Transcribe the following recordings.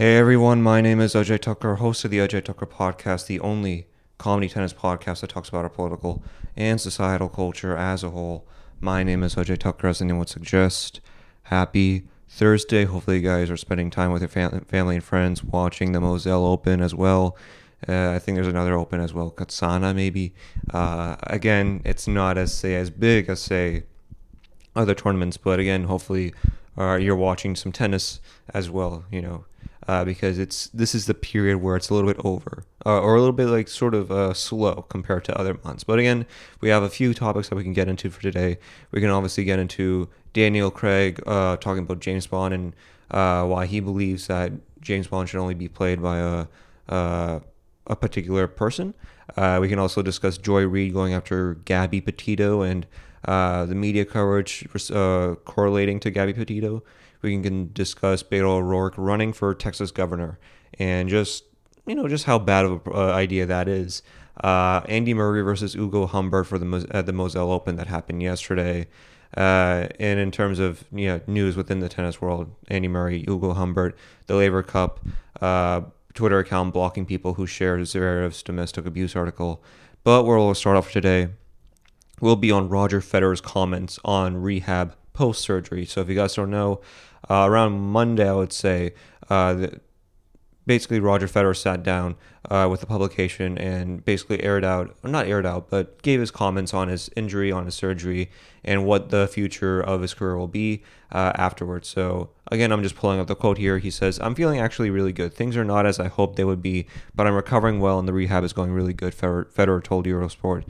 Hey everyone, my name is Ajay Thakkar, host of the Ajay Thakkar podcast, the only comedy tennis podcast that talks about our political and societal culture as a whole. My name is Ajay Thakkar, as name would suggest. Happy Thursday. Hopefully, you guys are spending time with your fam- family and friends, watching the Moselle Open as well. Uh, I think there's another Open as well, Katsana maybe. Uh, again, it's not as say as big as say other tournaments, but again, hopefully, uh, you're watching some tennis as well. You know, uh, because it's this is the period where it's a little bit over uh, or a little bit like sort of uh, slow compared to other months. But again, we have a few topics that we can get into for today. We can obviously get into Daniel Craig uh, talking about James Bond and uh, why he believes that James Bond should only be played by a uh, a particular person. we can also discuss Joy Reid going after Gabby Petito and the media coverage correlating to Gabby Petito we can discuss Beto O'Rourke running for Texas governor and just you know just how bad of an uh, idea that is. Uh, Andy Murray versus Ugo Humbert for the at the Moselle Open that happened yesterday. Uh, and in terms of you know, news within the tennis world, Andy Murray, Ugo Humbert, the Laver Cup, uh, Twitter account blocking people who shared Zverev's domestic abuse article. But where we'll start off today will be on Roger Federer's comments on rehab post surgery. So if you guys don't know, uh, around Monday, I would say, uh, basically Roger Federer sat down uh, with the publication and basically aired out, not aired out, but gave his comments on his injury, on his surgery, and what the future of his career will be uh, afterwards. So, again, I'm just pulling up the quote here. He says, I'm feeling actually really good. Things are not as I hoped they would be, but I'm recovering well and the rehab is going really good, Federer told Eurosport.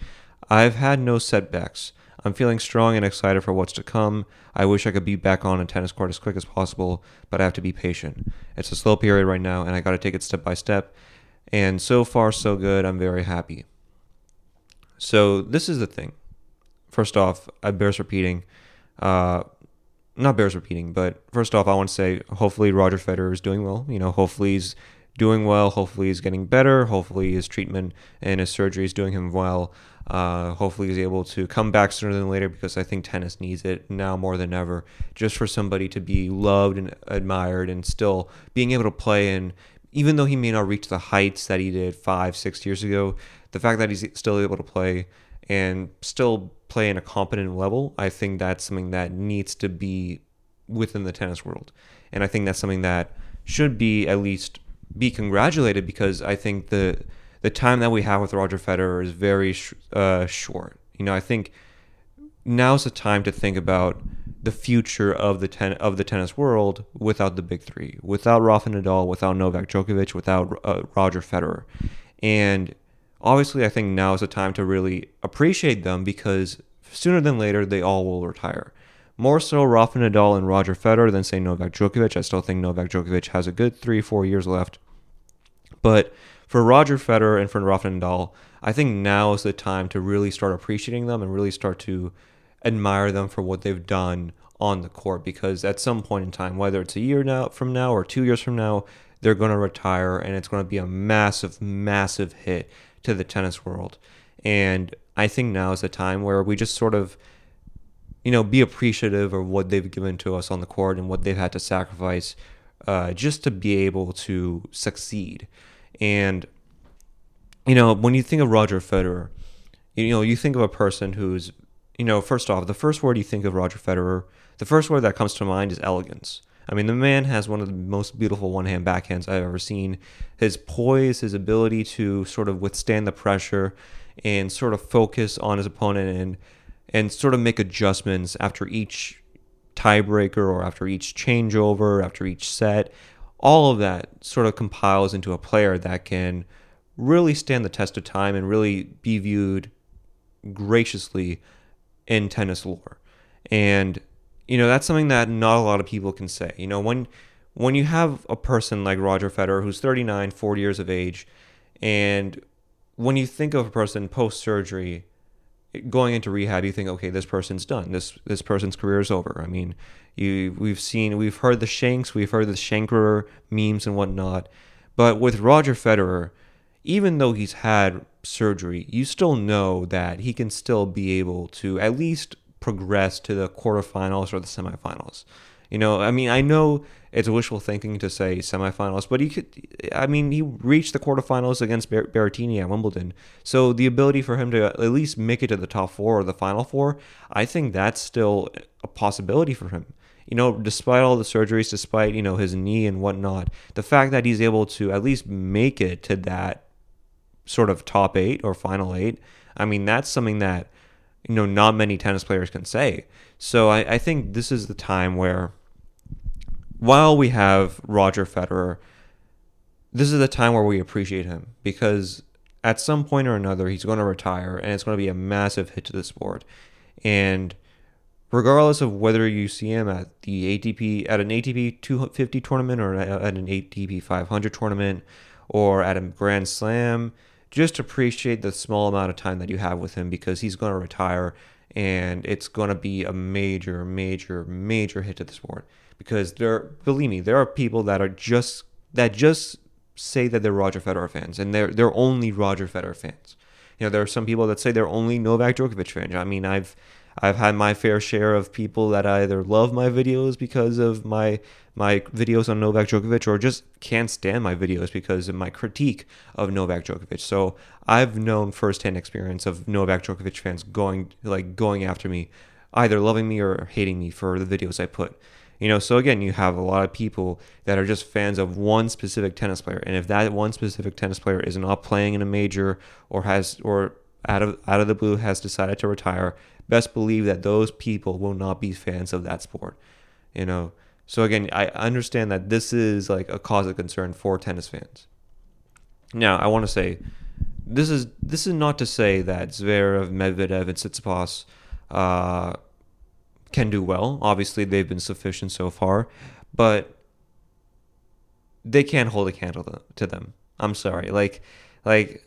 I've had no setbacks. I'm feeling strong and excited for what's to come. I wish I could be back on a tennis court as quick as possible, but I have to be patient. It's a slow period right now, and I got to take it step by step. And so far, so good. I'm very happy. So, this is the thing. First off, I bears repeating. Uh, not bears repeating, but first off, I want to say hopefully Roger Federer is doing well. You know, hopefully he's doing well. Hopefully he's getting better. Hopefully his treatment and his surgery is doing him well. Uh, hopefully he's able to come back sooner than later because I think tennis needs it now more than ever. Just for somebody to be loved and admired and still being able to play and even though he may not reach the heights that he did five, six years ago, the fact that he's still able to play and still play in a competent level, I think that's something that needs to be within the tennis world. And I think that's something that should be at least be congratulated because I think the the time that we have with Roger Federer is very sh- uh, short. You know, I think now's the time to think about the future of the ten- of the tennis world without the big three, without Rafa Nadal, without Novak Djokovic, without uh, Roger Federer, and obviously, I think now is the time to really appreciate them because sooner than later they all will retire. More so Rafa Nadal and Roger Federer than say Novak Djokovic. I still think Novak Djokovic has a good three, four years left. But for Roger Federer and for Rafa Nadal, I think now is the time to really start appreciating them and really start to admire them for what they've done on the court because at some point in time, whether it's a year now from now or two years from now, they're going to retire and it's going to be a massive, massive hit to the tennis world. And I think now is the time where we just sort of, you know, be appreciative of what they've given to us on the court and what they've had to sacrifice uh, just to be able to succeed. And you know, when you think of Roger Federer, you know, you think of a person who's, you know, first off, the first word you think of Roger Federer, the first word that comes to mind is elegance. I mean, the man has one of the most beautiful one hand backhands I've ever seen. His poise, his ability to sort of withstand the pressure and sort of focus on his opponent and and sort of make adjustments after each tiebreaker or after each changeover, after each set all of that sort of compiles into a player that can really stand the test of time and really be viewed graciously in tennis lore. And you know, that's something that not a lot of people can say. You know, when when you have a person like Roger Federer who's 39, 40 years of age and when you think of a person post surgery going into rehab, you think, okay, this person's done. This this person's career is over. I mean, you we've seen, we've heard the Shanks, we've heard the Shankerer memes and whatnot. But with Roger Federer, even though he's had surgery, you still know that he can still be able to at least progress to the quarterfinals or the semifinals. You know, I mean, I know it's wishful thinking to say semifinals, but he could. I mean, he reached the quarterfinals against Ber- Berrettini at Wimbledon, so the ability for him to at least make it to the top four or the final four, I think that's still a possibility for him. You know, despite all the surgeries, despite you know his knee and whatnot, the fact that he's able to at least make it to that sort of top eight or final eight, I mean, that's something that you know not many tennis players can say. So I, I think this is the time where while we have Roger Federer, this is the time where we appreciate him because at some point or another he's going to retire and it's going to be a massive hit to the sport. And regardless of whether you see him at the ATP at an ATP 250 tournament or at an ATP 500 tournament or at a Grand Slam, just appreciate the small amount of time that you have with him because he's going to retire and it's going to be a major major major hit to the sport because there believe me there are people that are just that just say that they're Roger Federer fans and they're they're only Roger Federer fans. You know, there are some people that say they're only Novak Djokovic fans. I mean, I've I've had my fair share of people that either love my videos because of my my videos on Novak Djokovic or just can't stand my videos because of my critique of Novak Djokovic. So I've known firsthand experience of Novak Djokovic fans going like going after me, either loving me or hating me for the videos I put. You know, so again, you have a lot of people that are just fans of one specific tennis player, and if that one specific tennis player is not playing in a major or has or out of out of the blue has decided to retire, best believe that those people will not be fans of that sport. You know, so again, I understand that this is like a cause of concern for tennis fans. Now, I want to say this is this is not to say that Zverev, Medvedev, and Tsitsipas uh, can do well. Obviously, they've been sufficient so far, but they can't hold a candle to them. I'm sorry. Like, like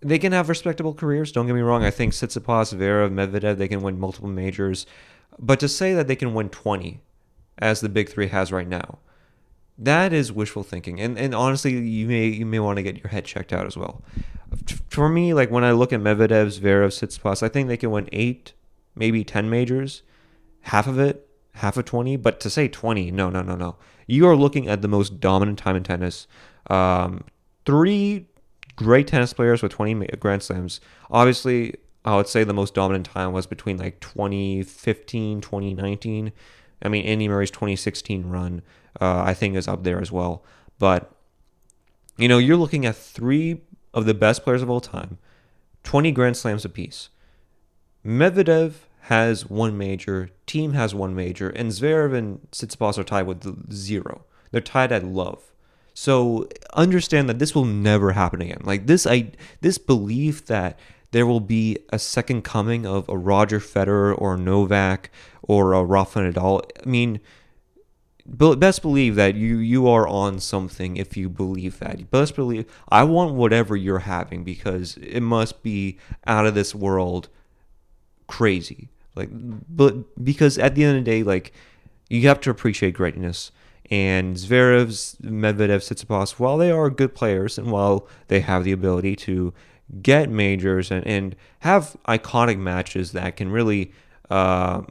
they can have respectable careers. Don't get me wrong. I think Tsitsipas, Vera, Medvedev, they can win multiple majors, but to say that they can win 20, as the big three has right now, that is wishful thinking. And and honestly, you may you may want to get your head checked out as well. For me, like when I look at Medvedev's, Vera, Tsitsipas, I think they can win eight, maybe ten majors half of it, half of 20, but to say 20, no, no, no, no. You are looking at the most dominant time in tennis. Um, three great tennis players with 20 Grand Slams. Obviously, I would say the most dominant time was between like 2015, 2019. I mean, Andy Murray's 2016 run, uh, I think, is up there as well. But, you know, you're looking at three of the best players of all time, 20 Grand Slams apiece. Medvedev has one major, Thiem has one major, and Zverev and Tsitsipas are tied with zero. They're tied at love. So understand that this will never happen again. Like this, I this belief that there will be a second coming of a Roger Federer or Novak or a Rafa Nadal. I mean, best believe that you you are on something if you believe that. Best believe I want whatever you're having because it must be out of this world crazy. Like, but because at the end of the day, like, you have to appreciate greatness. And Zverev's, Medvedev, Tsitsipas, while they are good players and while they have the ability to get majors and, and have iconic matches that can really uh,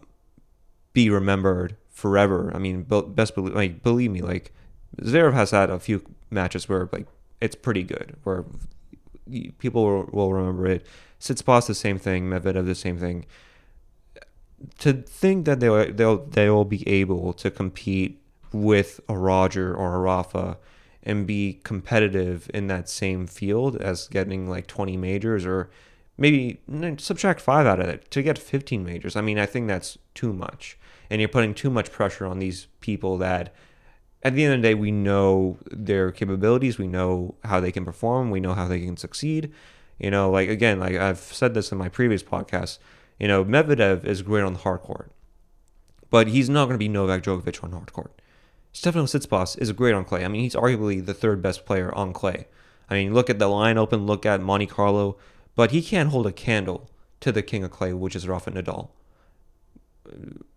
be remembered forever. I mean, best believe, like, believe me, like Zverev has had a few matches where like it's pretty good, where people will, remember it. Tsitsipas the same thing, Medvedev the same thing to think that they'll they'll they'll be able to compete with a Roger or a Rafa and be competitive in that same field as getting like 20 majors or maybe subtract 5 out of it to get 15 majors. I mean, I think that's too much. And you're putting too much pressure on these people that at the end of the day we know their capabilities, we know how they can perform, we know how they can succeed. You know, like again, like I've said this in my previous podcast, you know, Medvedev is great on the hard court, but he's not going to be Novak Djokovic on hard court. Stefano Tsitsipas is great on clay. I mean, he's arguably the third best player on clay. I mean, look at the Lyon open, look at Monte Carlo, but he can't hold a candle to the king of clay, which is Rafa Nadal.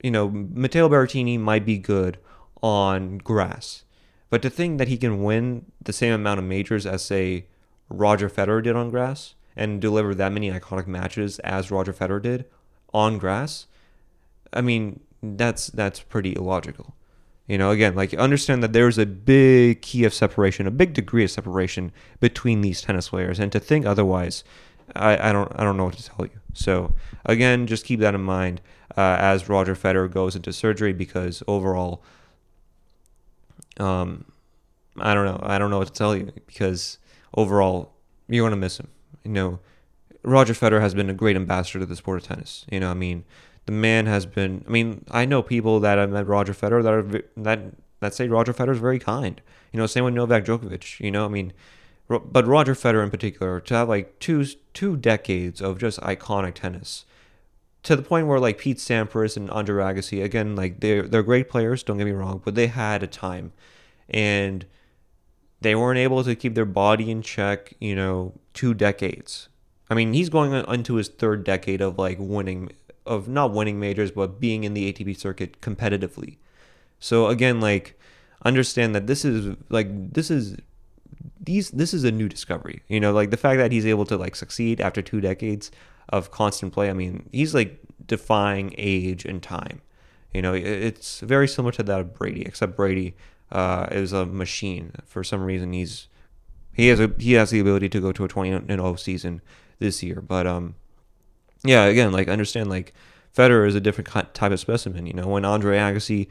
You know, Matteo Berrettini might be good on grass, but to think that he can win the same amount of majors as, say, Roger Federer did on grass, and deliver that many iconic matches as Roger Federer did on grass, I mean, that's that's pretty illogical. You know, again, like understand that there's a big key of separation, a big degree of separation between these tennis players, and to think otherwise, I, I don't I don't know what to tell you. So again, just keep that in mind uh, as Roger Federer goes into surgery because overall, um, I don't know I don't know what to tell you because overall you're gonna miss him. You know, Roger Federer has been a great ambassador to the sport of tennis. You know, I mean, the man has been. I mean, I know people that have met Roger Federer that are that that say Roger Federer is very kind. You know, same with Novak Djokovic. You know, I mean, but Roger Federer in particular to have like two two decades of just iconic tennis to the point where like Pete Sampras and Andre Agassi again like they're they're great players don't get me wrong but they had a time and they weren't able to keep their body in check you know two decades I mean, he's going into his third decade of like winning, of not winning majors, but being in the ATP circuit competitively. So again, like, understand that this is like this is these this is a new discovery. You know, like the fact that he's able to like succeed after two decades of constant play. I mean, he's like defying age and time. You know, it's very similar to that of Brady, except Brady uh, is a machine. For some reason, he's he has a he has the ability to go to a 20 and 0 season this year. But um, yeah, again, like understand like Federer is a different type of specimen. You know, when Andre Agassi,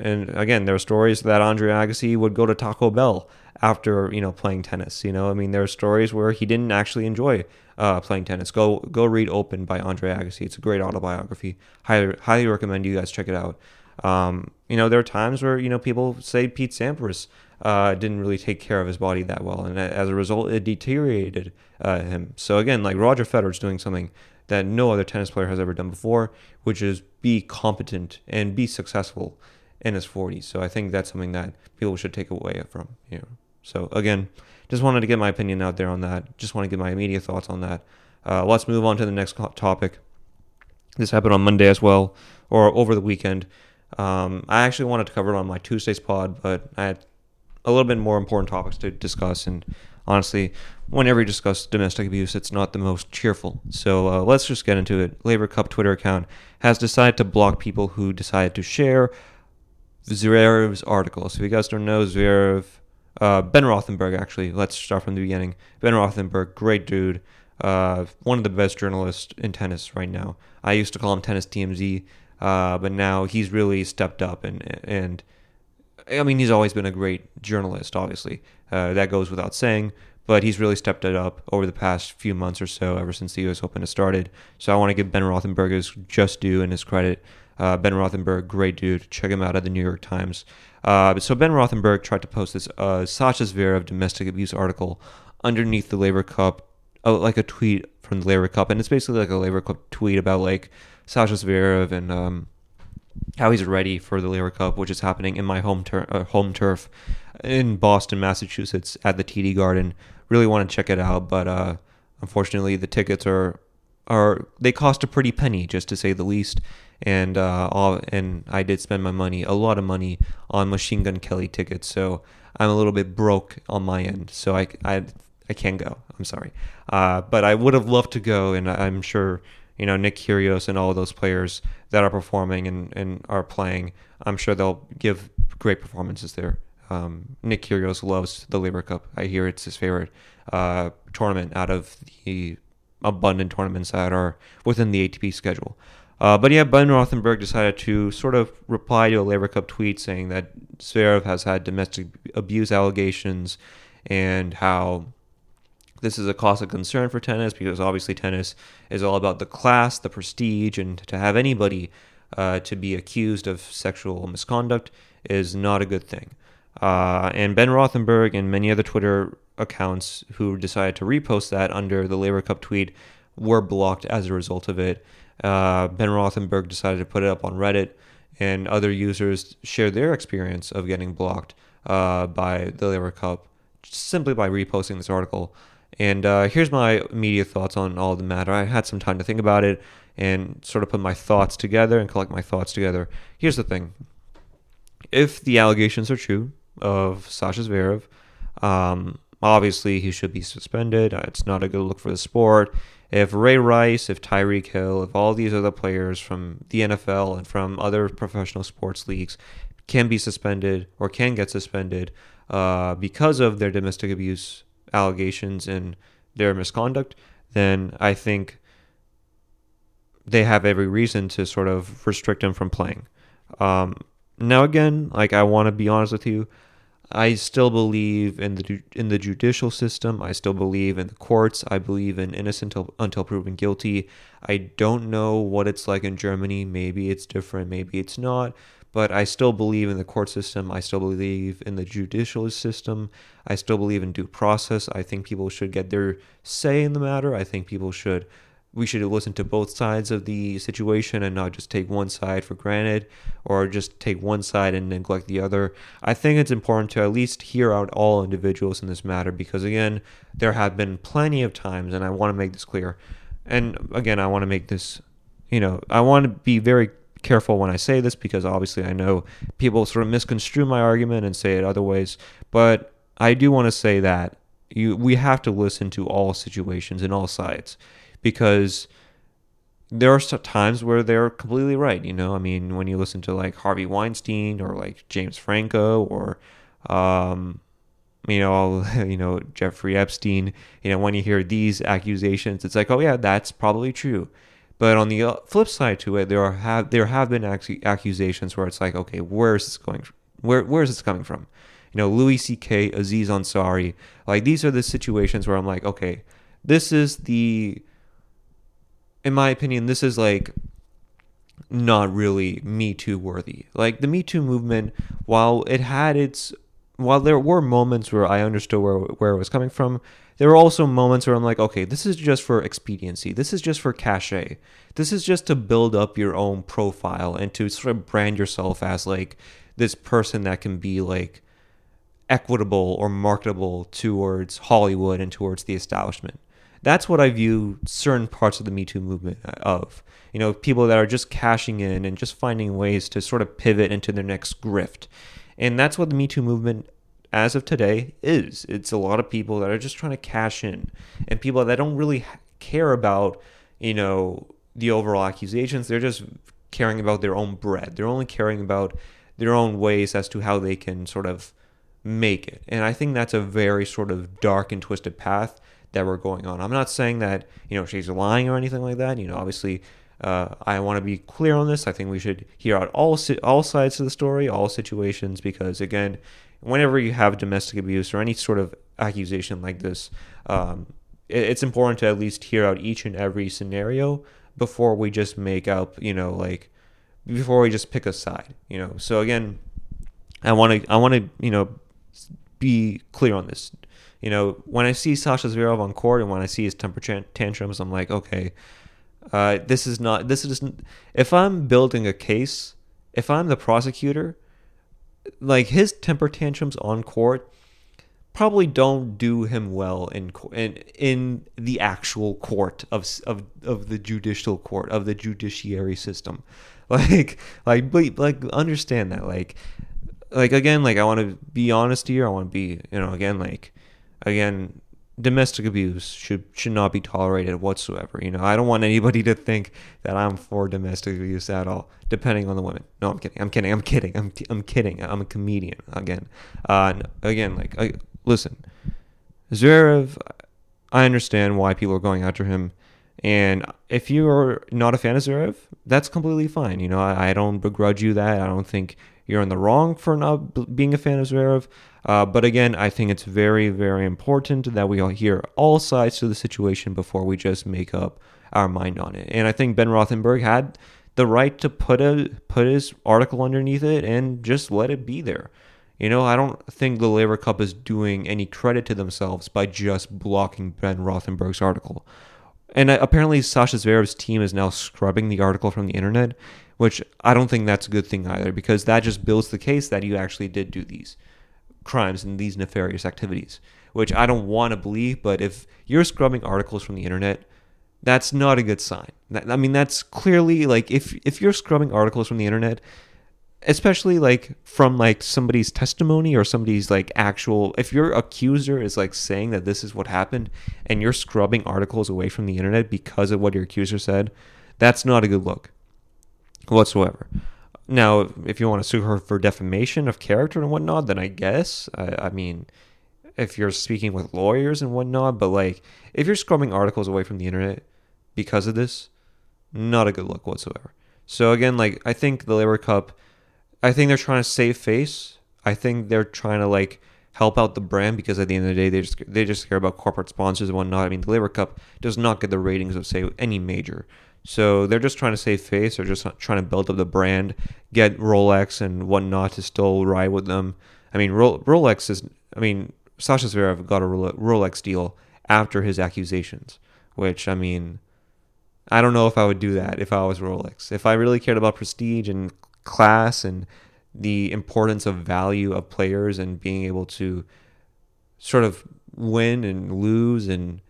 and again, there are stories that Andre Agassi would go to Taco Bell after you know playing tennis. You know, I mean, there are stories where he didn't actually enjoy uh, playing tennis. Go go read Open by Andre Agassi. It's a great autobiography. Highly highly recommend you guys check it out. Um, you know, there are times where you know people say Pete Sampras uh, didn't really take care of his body that well, and as a result, it deteriorated uh, him. So again, like Roger Federer is doing something that no other tennis player has ever done before, which is be competent and be successful in his 40s. So I think that's something that people should take away from. You know. So again, just wanted to get my opinion out there on that. Just want to get my immediate thoughts on that. Uh, let's move on to the next topic. This happened on Monday as well, or over the weekend. Um, I actually wanted to cover it on my Tuesday's pod, but I had a little bit more important topics to discuss. And honestly, whenever you discuss domestic abuse, it's not the most cheerful. So uh, let's just get into it. Laver Cup Twitter account has decided to block people who decided to share Zverev's article. So if you guys don't know, Zverev, uh, Ben Rothenberg, actually, let's start from the beginning. Ben Rothenberg, great dude. Uh, one of the best journalists in tennis right now. I used to call him Tennis TMZ, uh, but now he's really stepped up and and I mean, he's always been a great journalist, obviously. Uh, that goes without saying, but he's really stepped it up over the past few months or so, ever since the U.S. Open has started. So I want to give Ben Rothenberg his just due and his credit. Uh, ben Rothenberg, great dude. Check him out at the New York Times. Uh, so Ben Rothenberg tried to post this uh, Sascha Zverev domestic abuse article underneath the Laver Cup, uh, like a tweet from the Laver Cup, and it's basically like a Laver Cup tweet about like Sascha Zverev and um, how he's ready for the Laver Cup, which is happening in my home uh, home turf in Boston, Massachusetts, at the TD Garden. Really want to check it out, but uh, unfortunately, the tickets are are they cost a pretty penny, just to say the least. And uh, all, and I did spend my money, a lot of money, on Machine Gun Kelly tickets. So I'm a little bit broke on my end. So I I I can't go. I'm sorry, uh, but I would have loved to go, and I'm sure you know Nick Kyrgios and all those players that are performing and, and are playing. I'm sure they'll give great performances there. Um, Nick Kyrgios loves the Laver Cup. I hear it's his favorite uh, tournament out of the abundant tournaments that are within the ATP schedule. Uh, but yeah, Ben Rothenberg decided to sort of reply to a Laver Cup tweet saying that Zverev has had domestic abuse allegations and how this is a cause of concern for tennis because obviously tennis is all about the class, the prestige, and to have anybody uh, to be accused of sexual misconduct is not a good thing. Uh, and Ben Rothenberg and many other Twitter accounts who decided to repost that under the Laver Cup tweet were blocked as a result of it. Uh, ben Rothenberg decided to put it up on Reddit, and other users shared their experience of getting blocked uh, by the Laver Cup simply by reposting this article. And uh, here's my immediate thoughts on all the matter. I had some time to think about it and sort of put my thoughts together and collect my thoughts together. Here's the thing if the allegations are true of Sascha Zverev, um, obviously he should be suspended. Uh, it's not a good look for the sport. If Ray Rice, if Tyreek Hill, if all these other players from the NFL and from other professional sports leagues can be suspended or can get suspended uh, because of their domestic abuse allegations and their misconduct, then I think they have every reason to sort of restrict them from playing. Um, now, again, like I want to be honest with you, I still believe in the in the judicial system. I still believe in the courts. I believe in innocent until, until proven guilty. I don't know what it's like in Germany. Maybe it's different. Maybe it's not. But I still believe in the court system. I still believe in the judicial system. I still believe in due process. I think people should get their say in the matter. I think people should we should listen to both sides of the situation and not just take one side for granted or just take one side and neglect the other. I think it's important to at least hear out all individuals in this matter because, again, there have been plenty of times, and I want to make this clear. And again, I want to make this, you know, I want to be very careful when I say this because obviously I know people sort of misconstrue my argument and say it other ways. But I do want to say that you we have to listen to all situations and all sides because there are times where they're completely right. You know, I mean, when you listen to like Harvey Weinstein or like James Franco or, um, you know, all, you know Jeffrey Epstein. You know, when you hear these accusations, it's like, oh yeah, that's probably true. But on the uh, flip side to it, there are have there have been accusations where it's like, okay, where is this going? Where where is this coming from? You know, Louis C.K., Aziz Ansari, like these are the situations where I'm like, okay, this is the in my opinion, this is like not really Me Too worthy. Like the Me Too movement, while it had its, while there were moments where I understood where where it was coming from, there are also moments where I'm like, okay, this is just for expediency. This is just for cachet. This is just to build up your own profile and to sort of brand yourself as like this person that can be like equitable or marketable towards Hollywood and towards the establishment that's what I view certain parts of the Me Too movement uh, of. You know, people that are just cashing in and just finding ways to sort of pivot into their next grift. And that's what the Me Too movement, as of today, is. It's a lot of people that are just trying to cash in and people that don't really care about, you know, the overall accusations. They're just caring about their own bread. They're only caring about their own ways as to how they can sort of make it. And I think that's a very sort of dark and twisted path that were going on. I'm not saying that you know she's lying or anything like that. You know, obviously, uh, I want to be clear on this. I think we should hear out all all sides of the story, all situations, because again, whenever you have domestic abuse or any sort of accusation like this, um, it, it's important to at least hear out each and every scenario before we just make up, you know, like before we just pick a side. You know, so again, I want to I want to you know be clear on this you know, when I see Sascha Zverev on court and when I see his temper tantrums, I'm like, okay, uh, this is not. This is if I'm building a case, if I'm the prosecutor, like his temper tantrums on court probably don't do him well in in in the actual court of of of the judicial court of the judiciary system. Like like like understand that like like again like i want to be honest here. I want to be you know again like again, domestic abuse should should not be tolerated whatsoever. You know, I don't want anybody to think that I'm for domestic abuse at all, depending on the women. No, I'm kidding. I'm kidding. I'm kidding. I'm I'm kidding. I'm a comedian again. Uh, again, like I, listen, Zverev. I understand why people are going after him. And if you're not a fan of Zverev, that's completely fine. You know, I, I don't begrudge you that. I don't think you're in the wrong for not being a fan of Zverev. Uh, but again, I think it's very, very important that we all hear all sides to the situation before we just make up our mind on it. And I think Ben Rothenberg had the right to put a put his article underneath it and just let it be there. You know, I don't think the Laver Cup is doing any credit to themselves by just blocking Ben Rothenberg's article. And apparently, Sascha Zverev's team is now scrubbing the article from the internet, which I don't think that's a good thing either, because that just builds the case that you actually did do these crimes and these nefarious activities, which I don't want to believe. But if you're scrubbing articles from the internet, that's not a good sign. I mean, that's clearly like if if you're scrubbing articles from the internet, especially like from like somebody's testimony or somebody's like actual if your accuser is like saying that this is what happened and you're scrubbing articles away from the internet because of what your accuser said that's not a good look whatsoever now, if you want to sue her for defamation of character and whatnot, then I guess. I, I mean, if you're speaking with lawyers and whatnot, but like if you're scrubbing articles away from the internet because of this, not a good look whatsoever. So again, like I think the Laver Cup, I think they're trying to save face. I think they're trying to like help out the brand because at the end of the day, they just they just care about corporate sponsors and whatnot. I mean, the Laver Cup does not get the ratings of say any major. So they're just trying to save face. They're just trying to build up the brand, get Rolex and whatnot to still ride with them. I mean, Rolex is. I mean, Sascha Zverev got a Rolex deal after his accusations, which I mean, I don't know if I would do that if I was Rolex. If I really cared about prestige and class and the importance of value of players and being able to sort of win and lose and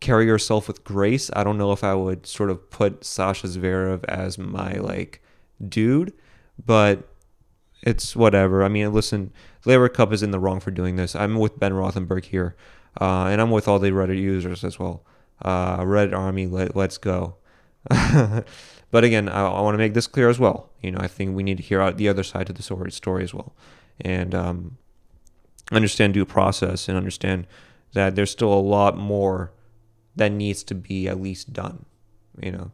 carry yourself with grace. I don't know if I would sort of put Sascha Zverev as my like dude, but it's whatever. I mean, listen, Laver Cup is in the wrong for doing this. I'm with Ben Rothenberg here, uh, and I'm with all the Reddit users as well. Uh, Reddit Army, let, let's go. but again, I, I want to make this clear as well. You know, I think we need to hear out the other side of the story, story as well, and um, understand due process and understand that there's still a lot more that needs to be at least done. You know,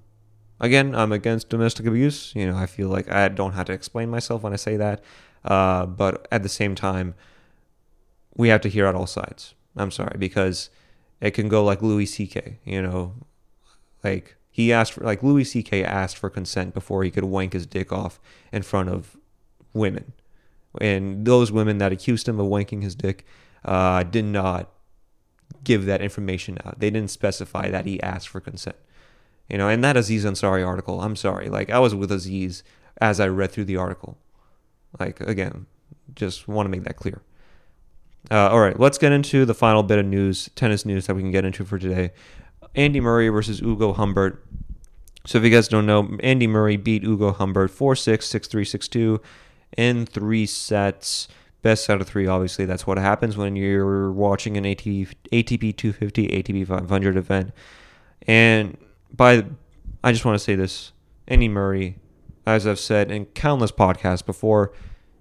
again, I'm against domestic abuse. You know, I feel like I don't have to explain myself when I say that, uh, but at the same time, we have to hear out all sides. I'm sorry because it can go like Louis C.K. You know, like he asked for like Louis C.K. asked for consent before he could wank his dick off in front of women, and those women that accused him of wanking his dick uh, did not give that information out. They didn't specify that he asked for consent. You know, and that Aziz Ansari article, I'm sorry. Like I was with Aziz as I read through the article. Like again, just want to make that clear. Uh, all right, let's get into the final bit of news, tennis news that we can get into for today. Andy Murray versus Ugo Humbert. So if you guys don't know, Andy Murray beat Ugo Humbert 4-6, 6-3, 6-2 in three sets. Best out of three, obviously. That's what happens when you're watching an ATP, ATP 250, ATP 500 event. And by, I just want to say this Andy Murray, as I've said in countless podcasts before,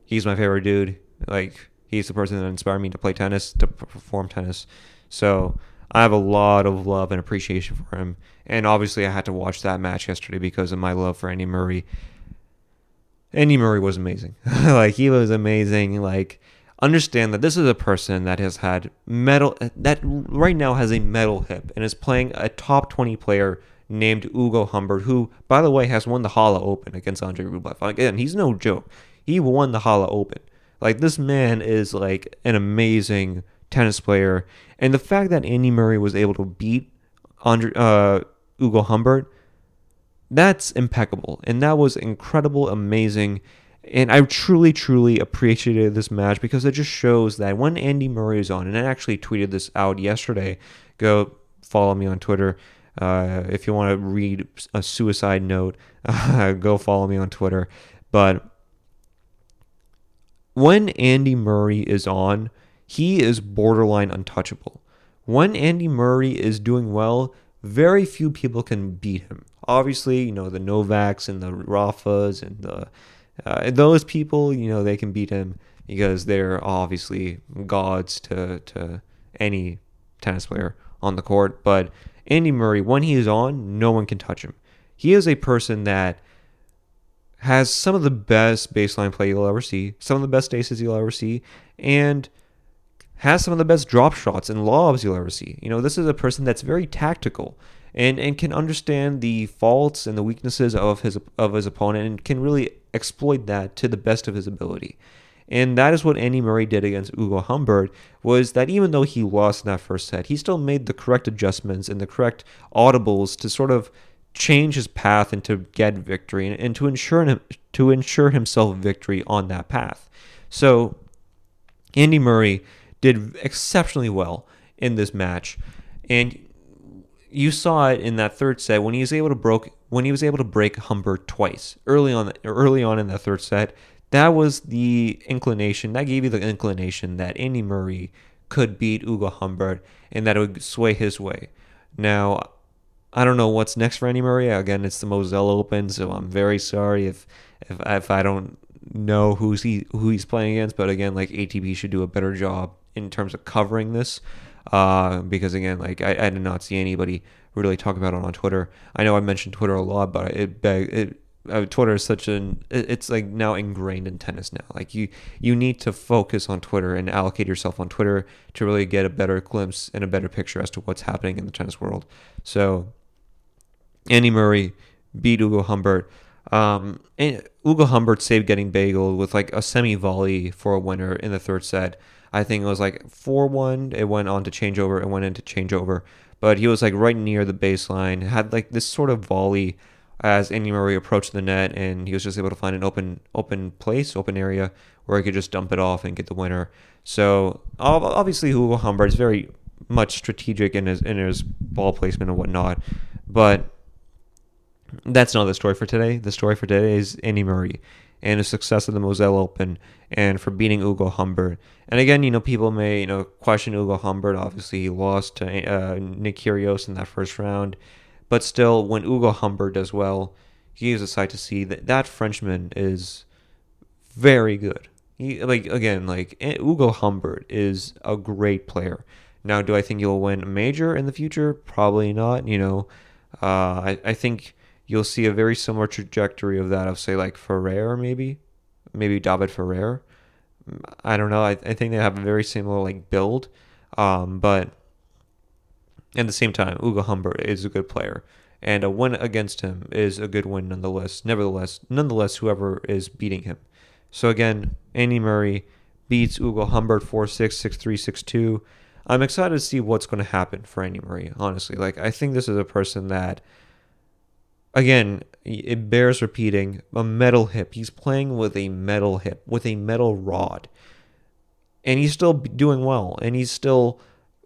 he's my favorite dude. Like, he's the person that inspired me to play tennis, to perform tennis. So I have a lot of love and appreciation for him. And obviously, I had to watch that match yesterday because of my love for Andy Murray. Andy Murray was amazing. like he was amazing. Like understand that this is a person that has had metal that right now has a metal hip and is playing a top 20 player named Ugo Humbert, who by the way has won the Halle Open against Andre Rublev. Again, he's no joke. He won the Halle Open. Like this man is like an amazing tennis player, and the fact that Andy Murray was able to beat Andre uh, Ugo Humbert that's impeccable. And that was incredible, amazing. And I truly, truly appreciated this match because it just shows that when Andy Murray is on, and I actually tweeted this out yesterday, go follow me on Twitter. Uh, if you want to read a suicide note, uh, go follow me on Twitter. But when Andy Murray is on, he is borderline untouchable. When Andy Murray is doing well, very few people can beat him. Obviously, you know, the Novaks and the Rafas and the uh, those people, you know, they can beat him because they're obviously gods to to any tennis player on the court. But Andy Murray, when he is on, no one can touch him. He is a person that has some of the best baseline play you'll ever see, some of the best aces you'll ever see, and has some of the best drop shots and lobs you'll ever see. You know, this is a person that's very tactical and and can understand the faults and the weaknesses of his of his opponent and can really exploit that to the best of his ability. And that is what Andy Murray did against Ugo Humbert was that even though he lost in that first set, he still made the correct adjustments and the correct audibles to sort of change his path and to get victory and, and to ensure him to ensure himself victory on that path. So Andy Murray did exceptionally well in this match. And you saw it in that third set when he was able to broke when he was able to break Humbert twice early on early on in the third set. That was the inclination that gave you the inclination that Andy Murray could beat Ugo Humbert and that it would sway his way. Now, I don't know what's next for Andy Murray. Again, it's the Moselle Open, so I'm very sorry if if if I don't know who's he who he's playing against. But again, like ATP should do a better job in terms of covering this, uh, because again, like I, I did not see anybody really talk about it on Twitter. I know I mentioned Twitter a lot, but it it. Uh, Twitter is such an it's like now ingrained in tennis now. Like you you need to focus on Twitter and allocate yourself on Twitter to really get a better glimpse and a better picture as to what's happening in the tennis world. So Andy Murray beat Ugo Humbert. Um, Ugo Humbert saved getting bageled with like a semi volley for a winner in the third set. I think it was like 4 1. It went on to changeover. It went into changeover. But he was like right near the baseline, had like this sort of volley as Andy Murray approached the net, and he was just able to find an open open place, open area where he could just dump it off and get the winner. So obviously, Ugo Humbert is very much strategic in his in his ball placement and whatnot, but that's not the story for today. The story for today is Andy Murray and his success at the Moselle Open and for beating Ugo Humbert. And again, you know, people may you know question Ugo Humbert. Obviously, he lost to uh, Nick Kyrgios in that first round, but still, when Ugo Humbert does well, he gives a sight to see that that Frenchman is very good. He like again like eh, Ugo Humbert is a great player. Now, do I think he'll win a major in the future? Probably not. You know, uh, I I think you'll see a very similar trajectory of that of say like Ferrer maybe, maybe David Ferrer. I don't know. I, I think they have a very similar like build, um, but at the same time, Ugo Humbert is a good player, and a win against him is a good win nonetheless. Nevertheless, nonetheless, whoever is beating him. So again, Andy Murray beats Ugo Humbert 4-6, 6-3, 6-2. I'm excited to see what's going to happen for Andy Murray. Honestly, like I think this is a person that again, it bears repeating a metal hip. He's playing with a metal hip, with a metal rod. And he's still doing well. And he's still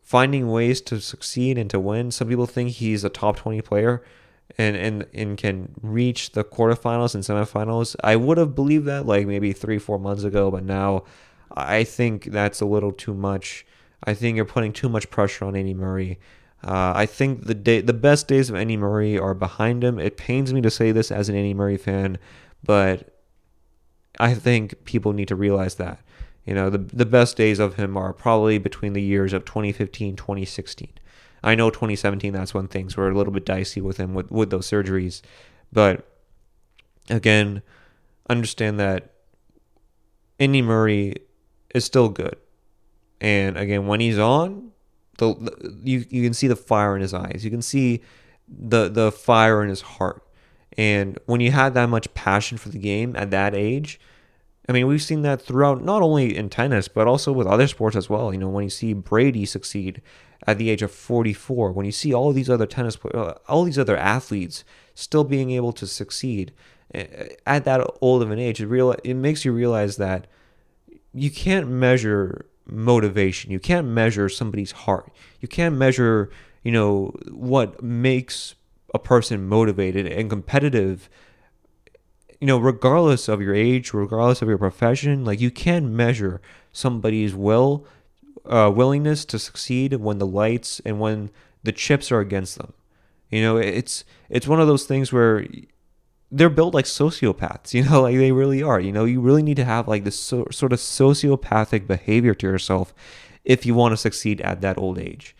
finding ways to succeed and to win. Some people think he's a top 20 player and, and, and can reach the quarterfinals and semifinals. I would have believed that like maybe three, four months ago, but now I think that's a little too much. I think you're putting too much pressure on Andy Murray. Uh, I think the day, the best days of Andy Murray are behind him. It pains me to say this as an Andy Murray fan, but I think people need to realize that. You know, the the best days of him are probably between the years of 2015, 2016. I know 2017 that's when things were a little bit dicey with him with, with those surgeries, but again, understand that Andy Murray is still good. And again, when he's on, the, the you you can see the fire in his eyes. You can see the the fire in his heart. And when you had that much passion for the game at that age, I mean, we've seen that throughout not only in tennis but also with other sports as well. You know, when you see Brady succeed at the age of 44, when you see all these other tennis uh, all these other athletes still being able to succeed eh, at that old of an age, it real it makes you realize that you can't measure motivation. You can't measure somebody's heart. You can't measure, you know, what makes a person motivated and competitive. You know, regardless of your age, regardless of your profession, like you can measure somebody's will, uh, willingness to succeed when the lights and when the chips are against them. You know, it's it's one of those things where they're built like sociopaths, you know, like they really are. You know, you really need to have like this so, sort of sociopathic behavior to yourself if you want to succeed at that old age,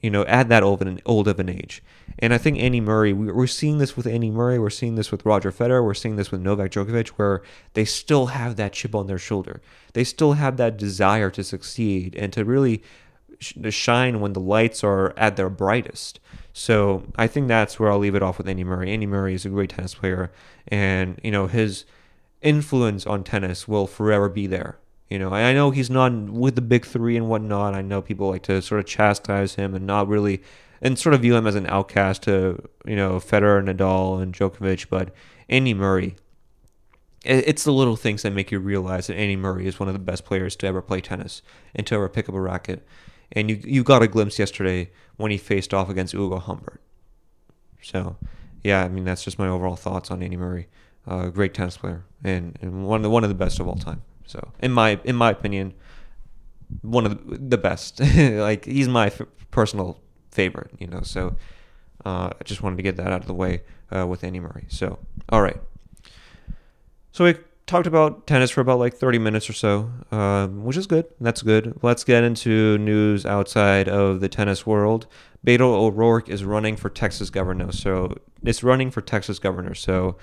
you know, at that old, an, old of an age. And I think Andy Murray, we're seeing this with Andy Murray, we're seeing this with Roger Federer, we're seeing this with Novak Djokovic, where they still have that chip on their shoulder. They still have that desire to succeed and to really to shine when the lights are at their brightest. So I think that's where I'll leave it off with Andy Murray. Andy Murray is a great tennis player, and you know his influence on tennis will forever be there. You know, I know he's not with the big three and whatnot. I know people like to sort of chastise him and not really, and sort of view him as an outcast to you know Federer, Nadal, and Djokovic. But Andy Murray, it's the little things that make you realize that Andy Murray is one of the best players to ever play tennis and to ever pick up a racket and you you got a glimpse yesterday when he faced off against Ugo Humbert. So, yeah, I mean that's just my overall thoughts on Andy Murray. Uh, great tennis player and, and one of the, one of the best of all time. So, in my in my opinion, one of the, the best. like he's my f- personal favorite, you know. So, Uh, I just wanted to get that out of the way uh, with Andy Murray. So, all right. So we talked about tennis for about like 30 minutes or so, um, which is good. That's good. Let's get into news outside of the tennis world. Beto O'Rourke is running for Texas governor. So it's running for Texas governor. So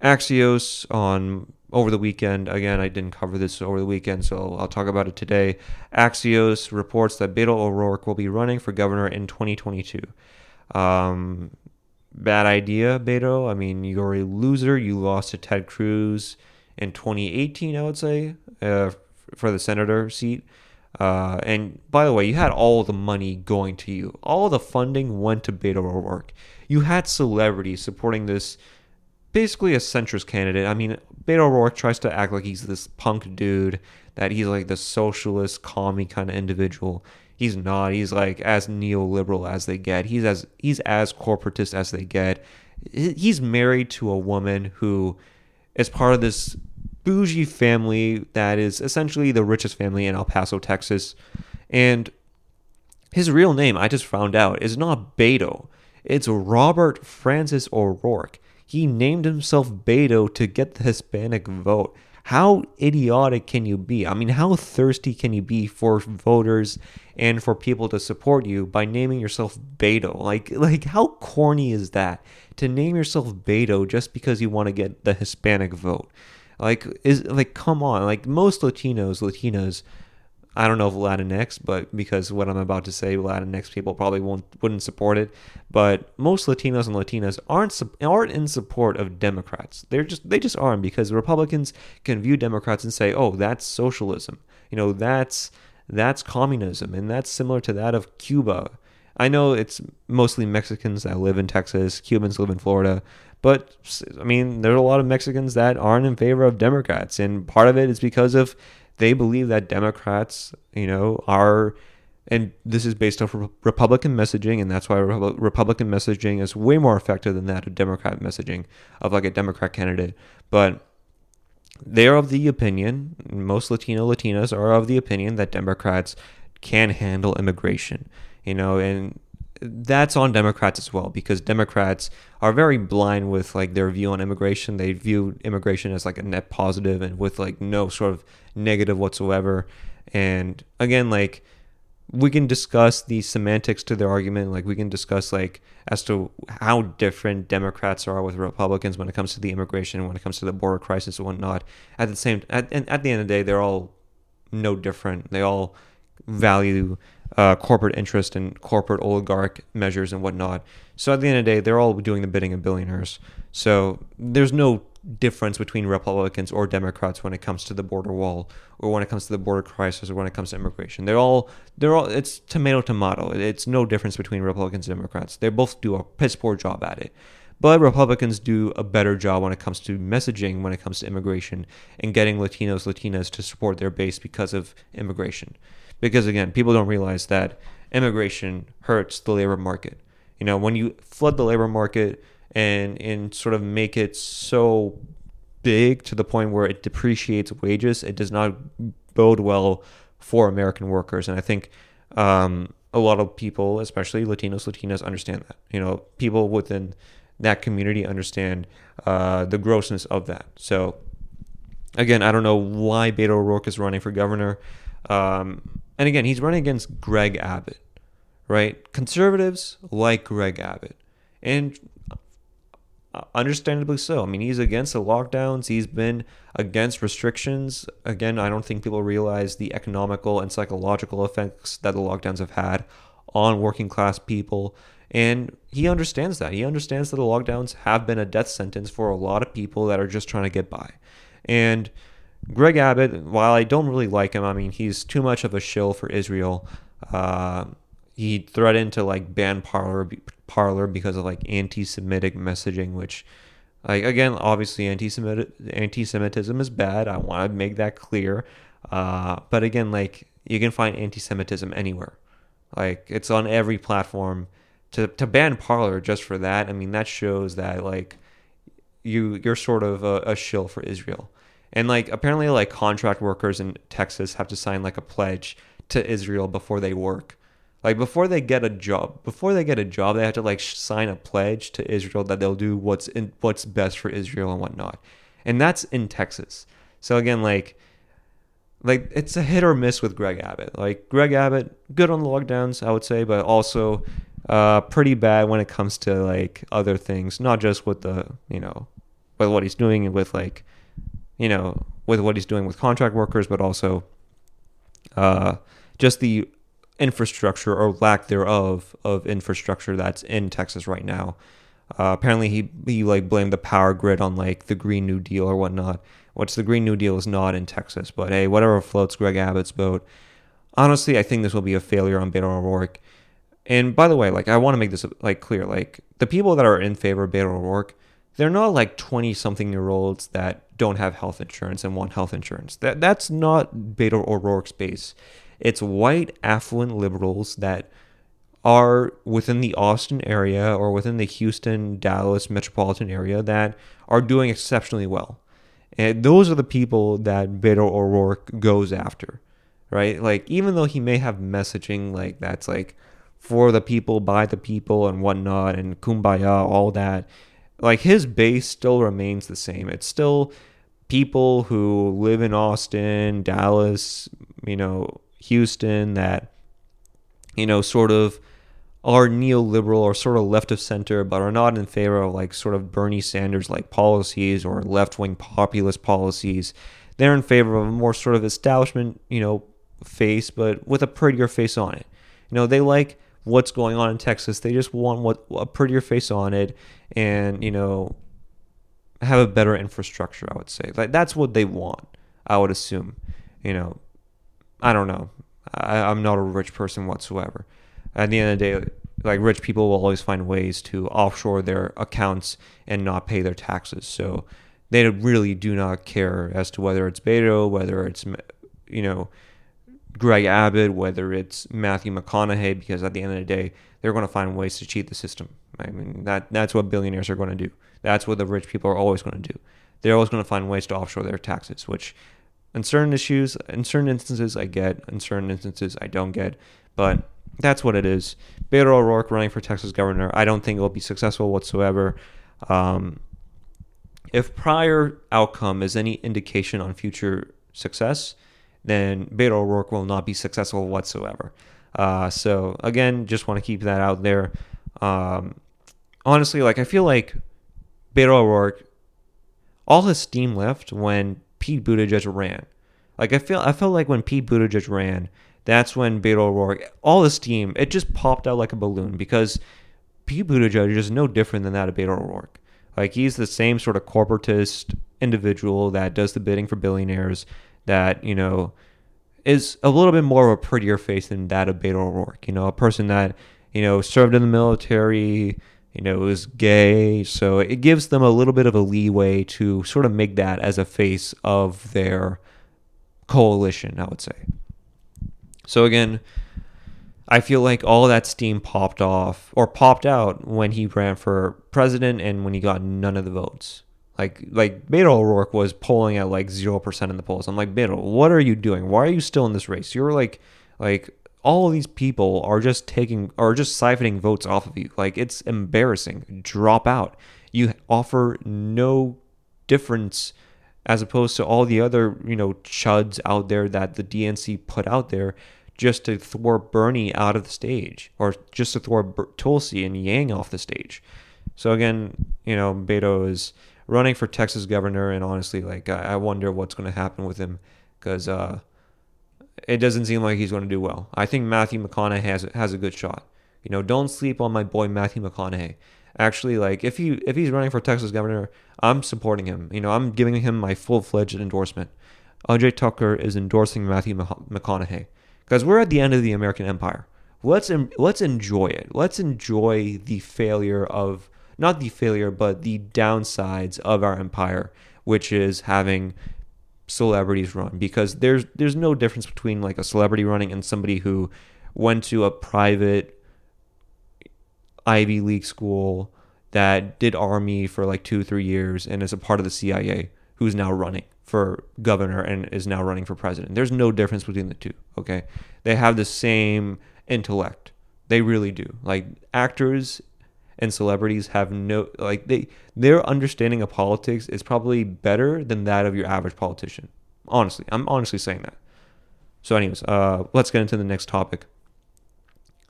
Axios on over the weekend. Again, I didn't cover this over the weekend, so I'll talk about it today. Axios reports that Beto O'Rourke will be running for governor in 2022. Um, bad idea, Beto. I mean, you're a loser. You lost to Ted Cruz in 2018, I would say, uh, for the senator seat. Uh, and by the way, you had all the money going to you. All the funding went to Beto O'Rourke. You had celebrities supporting this, basically a centrist candidate. I mean, Beto O'Rourke tries to act like he's this punk dude, that he's like the socialist, commie kind of individual. He's not. He's like as neoliberal as they get. He's as he's as corporatist as they get. He's married to a woman who is part of this bougie family that is essentially the richest family in El Paso, Texas. And his real name, I just found out, is not Beto. It's Robert Francis O'Rourke. He named himself Beto to get the Hispanic vote. How idiotic can you be? I mean, how thirsty can you be for voters and for people to support you by naming yourself Beto? Like, like how corny is that to name yourself Beto just because you want to get the Hispanic vote? Like, is like, come on! Like most Latinos, Latinas I don't know if Latinx, but because what I'm about to say, Latinx people probably won't wouldn't support it. But most Latinos and Latinas aren't aren't in support of Democrats. They're just they just aren't because Republicans can view Democrats and say, oh, that's socialism. You know, that's that's communism, and that's similar to that of Cuba. I know it's mostly Mexicans that live in Texas, Cubans live in Florida, but I mean, there are a lot of Mexicans that aren't in favor of Democrats, and part of it is because of they believe that Democrats, you know, are, and this is based off Republican messaging, and that's why Republican messaging is way more effective than that of Democrat messaging of like a Democrat candidate. But they're of the opinion, most Latino Latinas are of the opinion that Democrats can handle immigration, you know, and that's on Democrats as well because Democrats are very blind with like their view on immigration. They view immigration as like a net positive and with like no sort of negative whatsoever. And again, like we can discuss the semantics to their argument. Like we can discuss like as to how different Democrats are with Republicans when it comes to the immigration, when it comes to the border crisis and whatnot. At the same, at, at the end of the day, they're all no different. They all value uh, corporate interest and corporate oligarch measures and whatnot. So at the end of the day, they're all doing the bidding of billionaires. So there's no difference between Republicans or Democrats when it comes to the border wall or when it comes to the border crisis or when it comes to immigration. They're all they're all it's tomato tomato. It's no difference between Republicans and Democrats. They both do a piss poor job at it. But Republicans do a better job when it comes to messaging, when it comes to immigration, and getting Latinos, Latinas to support their base because of immigration because again, people don't realize that immigration hurts the labor market. You know, when you flood the labor market and and sort of make it so big to the point where it depreciates wages, it does not bode well for American workers. And I think um, a lot of people, especially Latinos, Latinas, understand that. You know, people within that community understand uh, the grossness of that. So, again, I don't know why Beto O'Rourke is running for governor. Um, and again, he's running against Greg Abbott, right? Conservatives like Greg Abbott. And uh, understandably so. I mean, he's against the lockdowns, he's been against restrictions. Again, I don't think people realize the economical and psychological effects that the lockdowns have had on working class people. And he understands that. He understands that the lockdowns have been a death sentence for a lot of people that are just trying to get by. And Greg Abbott, while I don't really like him, I mean, he's too much of a shill for Israel. Uh, he threatened to like ban Parler, Parler because of like anti-Semitic messaging, which, like again, obviously anti-Semitism is bad. I want to make that clear. Uh, but again, like you can find anti-Semitism anywhere. Like it's on every platform. To to ban Parler just for that, I mean, that shows that like you you're sort of a, a shill for Israel. And like apparently like contract workers in Texas have to sign like a pledge to Israel before they work. Like before they get a job, before they get a job, they have to like sign a pledge to Israel that they'll do what's in what's best for Israel and whatnot. And that's in Texas. So again, like like it's a hit or miss with Greg Abbott. Like Greg Abbott, good on lockdowns, I would say, but also uh, pretty bad when it comes to like other things, not just with the you know with what he's doing and with like you know with what he's doing with contract workers, but also uh, just the infrastructure or lack thereof of infrastructure that's in Texas right now. Uh, apparently, he he like blamed the power grid on like the Green New Deal or whatnot. What's the Green New Deal is not in Texas, but hey, whatever floats Greg Abbott's boat. Honestly, I think this will be a failure on Beto O'Rourke. And by the way, like I want to make this like clear, like the people that are in favor of Beto O'Rourke, they're not like 20 something year olds that don't have health insurance and want health insurance. That that's not Beto O'Rourke's base. It's white affluent liberals that are within the Austin area or within the Houston, Dallas metropolitan area that are doing exceptionally well. And those are the people that Beto O'Rourke goes after, right? Like, even though he may have messaging like that's like for the people, by the people, and whatnot, and kumbaya, all that, like his base still remains the same. It's still people who live in Austin, Dallas, you know, Houston that, you know, sort of are neoliberal or sort of left of center, but are not in favor of like sort of Bernie Sanders like policies or left wing populist policies. They're in favor of a more sort of establishment, you know, face, but with a prettier face on it. You know, they like what's going on in Texas. They just want what a prettier face on it, and you know, have a better infrastructure. I would say like that's what they want. I would assume. You know, I don't know. I, I'm not a rich person whatsoever at the end of the day, like rich people will always find ways to offshore their accounts and not pay their taxes. So they really do not care as to whether it's Beto, whether it's you know Greg Abbott, whether it's Matthew McConaughey, because at the end of the day, they're going to find ways to cheat the system. I mean that that's what billionaires are going to do. That's what the rich people are always going to do. They're always going to find ways to offshore their taxes, which in certain issues, in certain instances, I get. In certain instances, I don't get. But that's what it is. Beto O'Rourke running for Texas governor. I don't think it will be successful whatsoever. Um, if prior outcome is any indication on future success, then Beto O'Rourke will not be successful whatsoever. Uh, so again, just want to keep that out there. Um, honestly, like I feel like Beto O'Rourke, all his steam left when Pete Buttigieg ran. Like I feel, I felt like when Pete Buttigieg ran, that's when Beto O'Rourke, all his steam, it just popped out like a balloon because Pete Buttigieg is no different than that of Beto O'Rourke. Like he's the same sort of corporatist individual that does the bidding for billionaires that, you know, is a little bit more of a prettier face than that of Beto O'Rourke. You know, a person that, you know, served in the military, you know, is gay. So it gives them a little bit of a leeway to sort of make that as a face of their coalition, I would say. So again, I feel like all that steam popped off or popped out when he ran for president and when he got none of the votes. Like like Beto O'Rourke was polling at like zero percent in the polls. I'm like Beto, what are you doing? Why are you still in this race? You're like like all of these people are just taking are just siphoning votes off of you. Like it's embarrassing. Drop out. You offer no difference as opposed to all the other, you know, chuds out there that the DNC put out there just to thwart Bernie out of the stage or just to thwart Tulsi and Yang off the stage. So again, you know, Beto is running for Texas governor, and honestly, like I, wonder what's going to happen with him because uh, it doesn't seem like he's going to do well. I think Matthew McConaughey has has a good shot. You know, don't sleep on my boy Matthew McConaughey actually like if he if he's running for Texas governor, I'm supporting him. You know, I'm giving him my full fledged endorsement. Ajay Thakkar is endorsing Matthew McConaughey because we're at the end of the American empire. Let's let's enjoy it. Let's enjoy the failure of not the failure, but the downsides of our empire, which is having celebrities run because there's there's no difference between like a celebrity running and somebody who went to a private Ivy League school that did army for like two, three years and is a part of the CIA who's now running for governor and is now running for president. There's no difference between the two, okay? They have the same intellect. They really do. Like actors and celebrities have no like they their understanding of politics is probably better than that of your average politician. Honestly, I'm honestly saying that. So, anyways, uh, let's get into the next topic.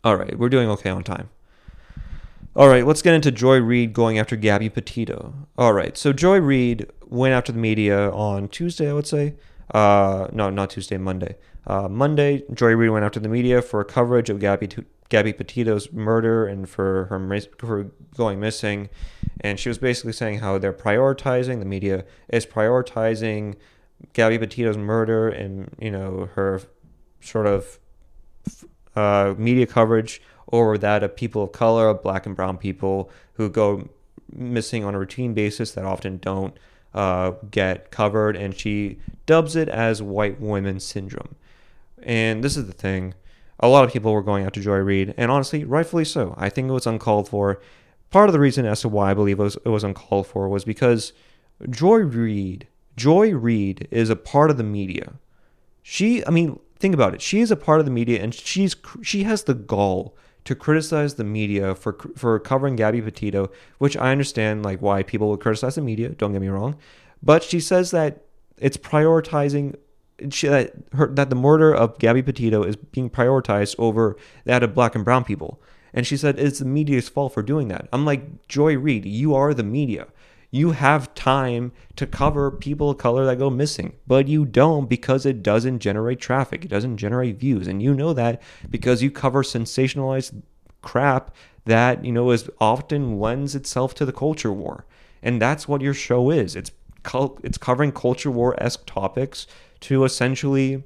All right, we're doing okay on time. All right, let's get into Joy Reid going after Gabby Petito. All right, so Joy Reid went after the media on Tuesday, I would say. Uh, no, not Tuesday, Monday. Uh, Monday, Joy Reid went after the media for coverage of Gabby Gabby Petito's murder and for her for going missing, and she was basically saying how they're prioritizing the media is prioritizing Gabby Petito's murder and you know her sort of uh, media coverage over that of people of color, black and brown people who go missing on a routine basis that often don't uh, get covered, and she dubs it as white women syndrome. And this is the thing. A lot of people were going after Joy Reid, and honestly, rightfully so. I think it was uncalled for. Part of the reason as to why I believe it was, it was uncalled for was because Joy Reid Joy Reid is a part of the media. She, I mean, think about it. She is a part of the media, and she's she has the gall to criticize the media for for covering Gabby Petito, which I understand like why people would criticize the media. Don't get me wrong, but she says that it's prioritizing she, that her that the murder of Gabby Petito is being prioritized over that of black and brown people. And she said it's the media's fault for doing that. I'm like, Joy Reid, you are the media you have time to cover people of color that go missing, but you don't because it doesn't generate traffic. It doesn't generate views. And you know that because you cover sensationalized crap that, you know, is often lends itself to the culture war. And that's what your show is. It's it's covering culture war esque topics to essentially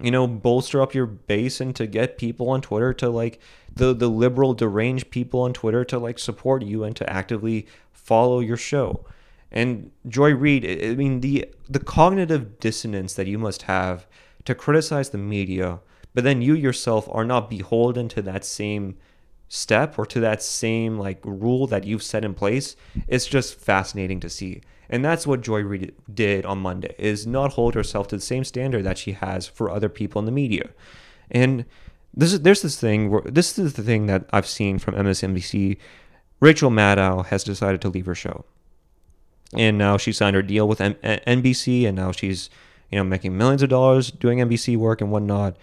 you know bolster up your base and to get people on twitter to like the the liberal deranged people on twitter to like support you and to actively follow your show. And Joy Reid, I mean the the cognitive dissonance that you must have to criticize the media, but then you yourself are not beholden to that same step or to that same like rule that you've set in place it's just fascinating to see and that's what joy reid did on monday is not hold herself to the same standard that she has for other people in the media and this is there's this thing where this is the thing that i've seen from msnbc Rachel Maddow has decided to leave her show. And now she signed her deal with M- NBC, and now she's, you know, making millions of dollars doing NBC work and whatnot.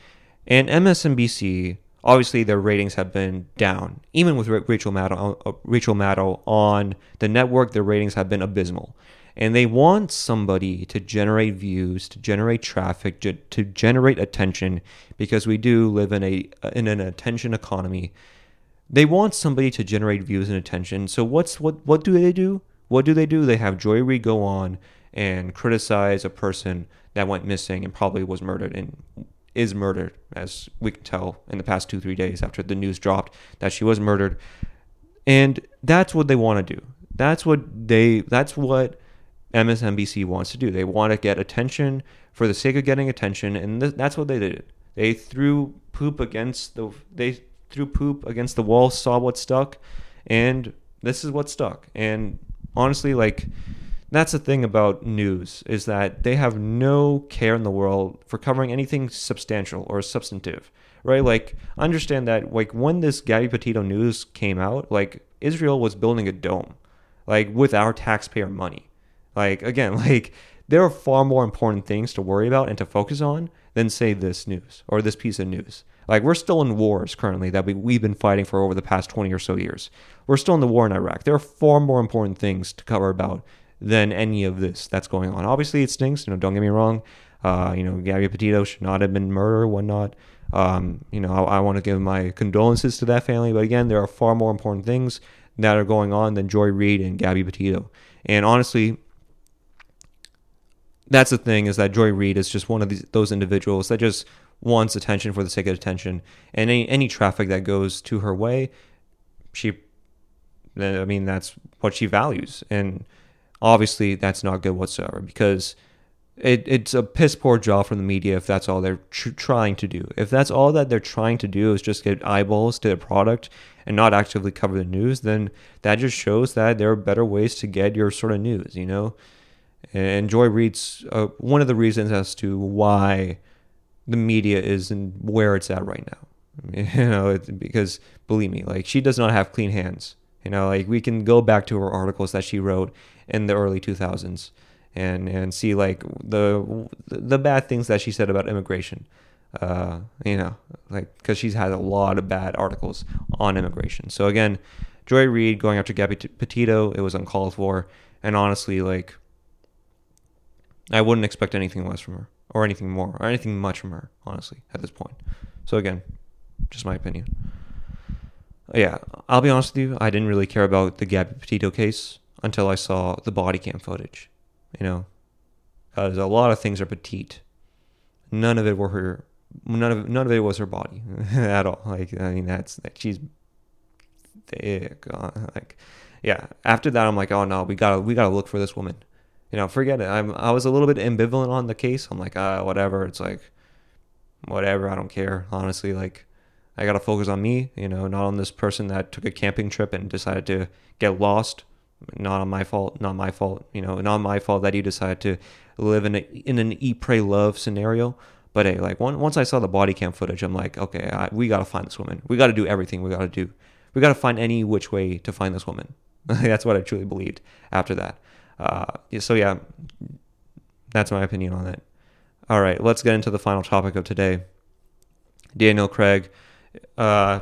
And MSNBC, obviously, their ratings have been down. Even with Rachel Maddow, uh, Rachel Maddow on the network, their ratings have been abysmal. And they want somebody to generate views, to generate traffic, to generate attention, because we do live in a in an attention economy they want somebody to generate views and attention. So what's what what do they do? What do they do? They have Joy Reid go on and criticize a person that went missing and probably was murdered and is murdered, as we can tell in the past two three days after the news dropped that she was murdered. And that's what they want to do. That's what they. That's what MSNBC wants to do. They want to get attention for the sake of getting attention, and th- that's what they did. They threw poop against the. They threw poop against the wall, saw what stuck, and this is what stuck. And honestly, like that's the thing about news is that they have no care in the world for covering anything substantial or substantive, right? Like understand that like when this Gabby Petito news came out, like Israel was building a dome, like with our taxpayer money. Like again, like there are far more important things to worry about and to focus on than say this news or this piece of news. Like we're still in wars currently that we, we've been fighting for over the past 20 or so years. We're still in the war in Iraq. There are far more important things to cover about than any of this that's going on. Obviously, it stinks. You know, don't get me wrong. Uh, you know, Gabby Petito should not have been murdered, whatnot. Um, you know, I, I want to give my condolences to that family. But again, there are far more important things that are going on than Joy Reid and Gabby Petito. And honestly, that's the thing is that Joy Reid is just one of these, those individuals that just wants attention for the sake of attention, and any any traffic that goes to her way, she, I mean, that's what she values, and obviously that's not good whatsoever because it, it's a piss poor job from the media if that's all they're tr- trying to do. If that's all that they're trying to do is just get eyeballs to the product and not actively cover the news, then that just shows that there are better ways to get your sort of news, you know? And Joy Reid's uh, one of the reasons as to why the media is and where it's at right now. You know, because believe me, like she does not have clean hands. You know, like we can go back to her articles that she wrote in the early 2000s and and see like the the bad things that she said about immigration. Uh, you know, like because she's had a lot of bad articles on immigration. So again, Joy Reid going after Gabby Petito, it was uncalled for, and honestly, like I wouldn't expect anything less from her, or anything more, or anything much from her, honestly, at this point. So again, just my opinion. Yeah, I'll be honest with you. I didn't really care about the Gabby Petito case until I saw the body cam footage. You know, because a lot of things are petite. None of it were her. None of none of it was her body at all. Like I mean, that's like she's thick. Uh, like yeah. After that, I'm like, oh no, we gotta we gotta look for this woman. You know, forget it. I'm I was a little bit ambivalent on the case. I'm like, ah, whatever. It's like, whatever. I don't care. Honestly, like I gotta focus on me, you know, not on this person that took a camping trip and decided to get lost. Not on my fault, not my fault, you know, not my fault that he decided to live in a, in an eat, pray, love scenario. But hey, like one, once I saw the body cam footage, I'm like, okay, I, we gotta find this woman. We gotta do everything we gotta do. We gotta find any which way to find this woman. that's what I truly believed after that. Uh, so yeah, that's my opinion on it. All right, let's get into the final topic of today. Daniel Craig uh,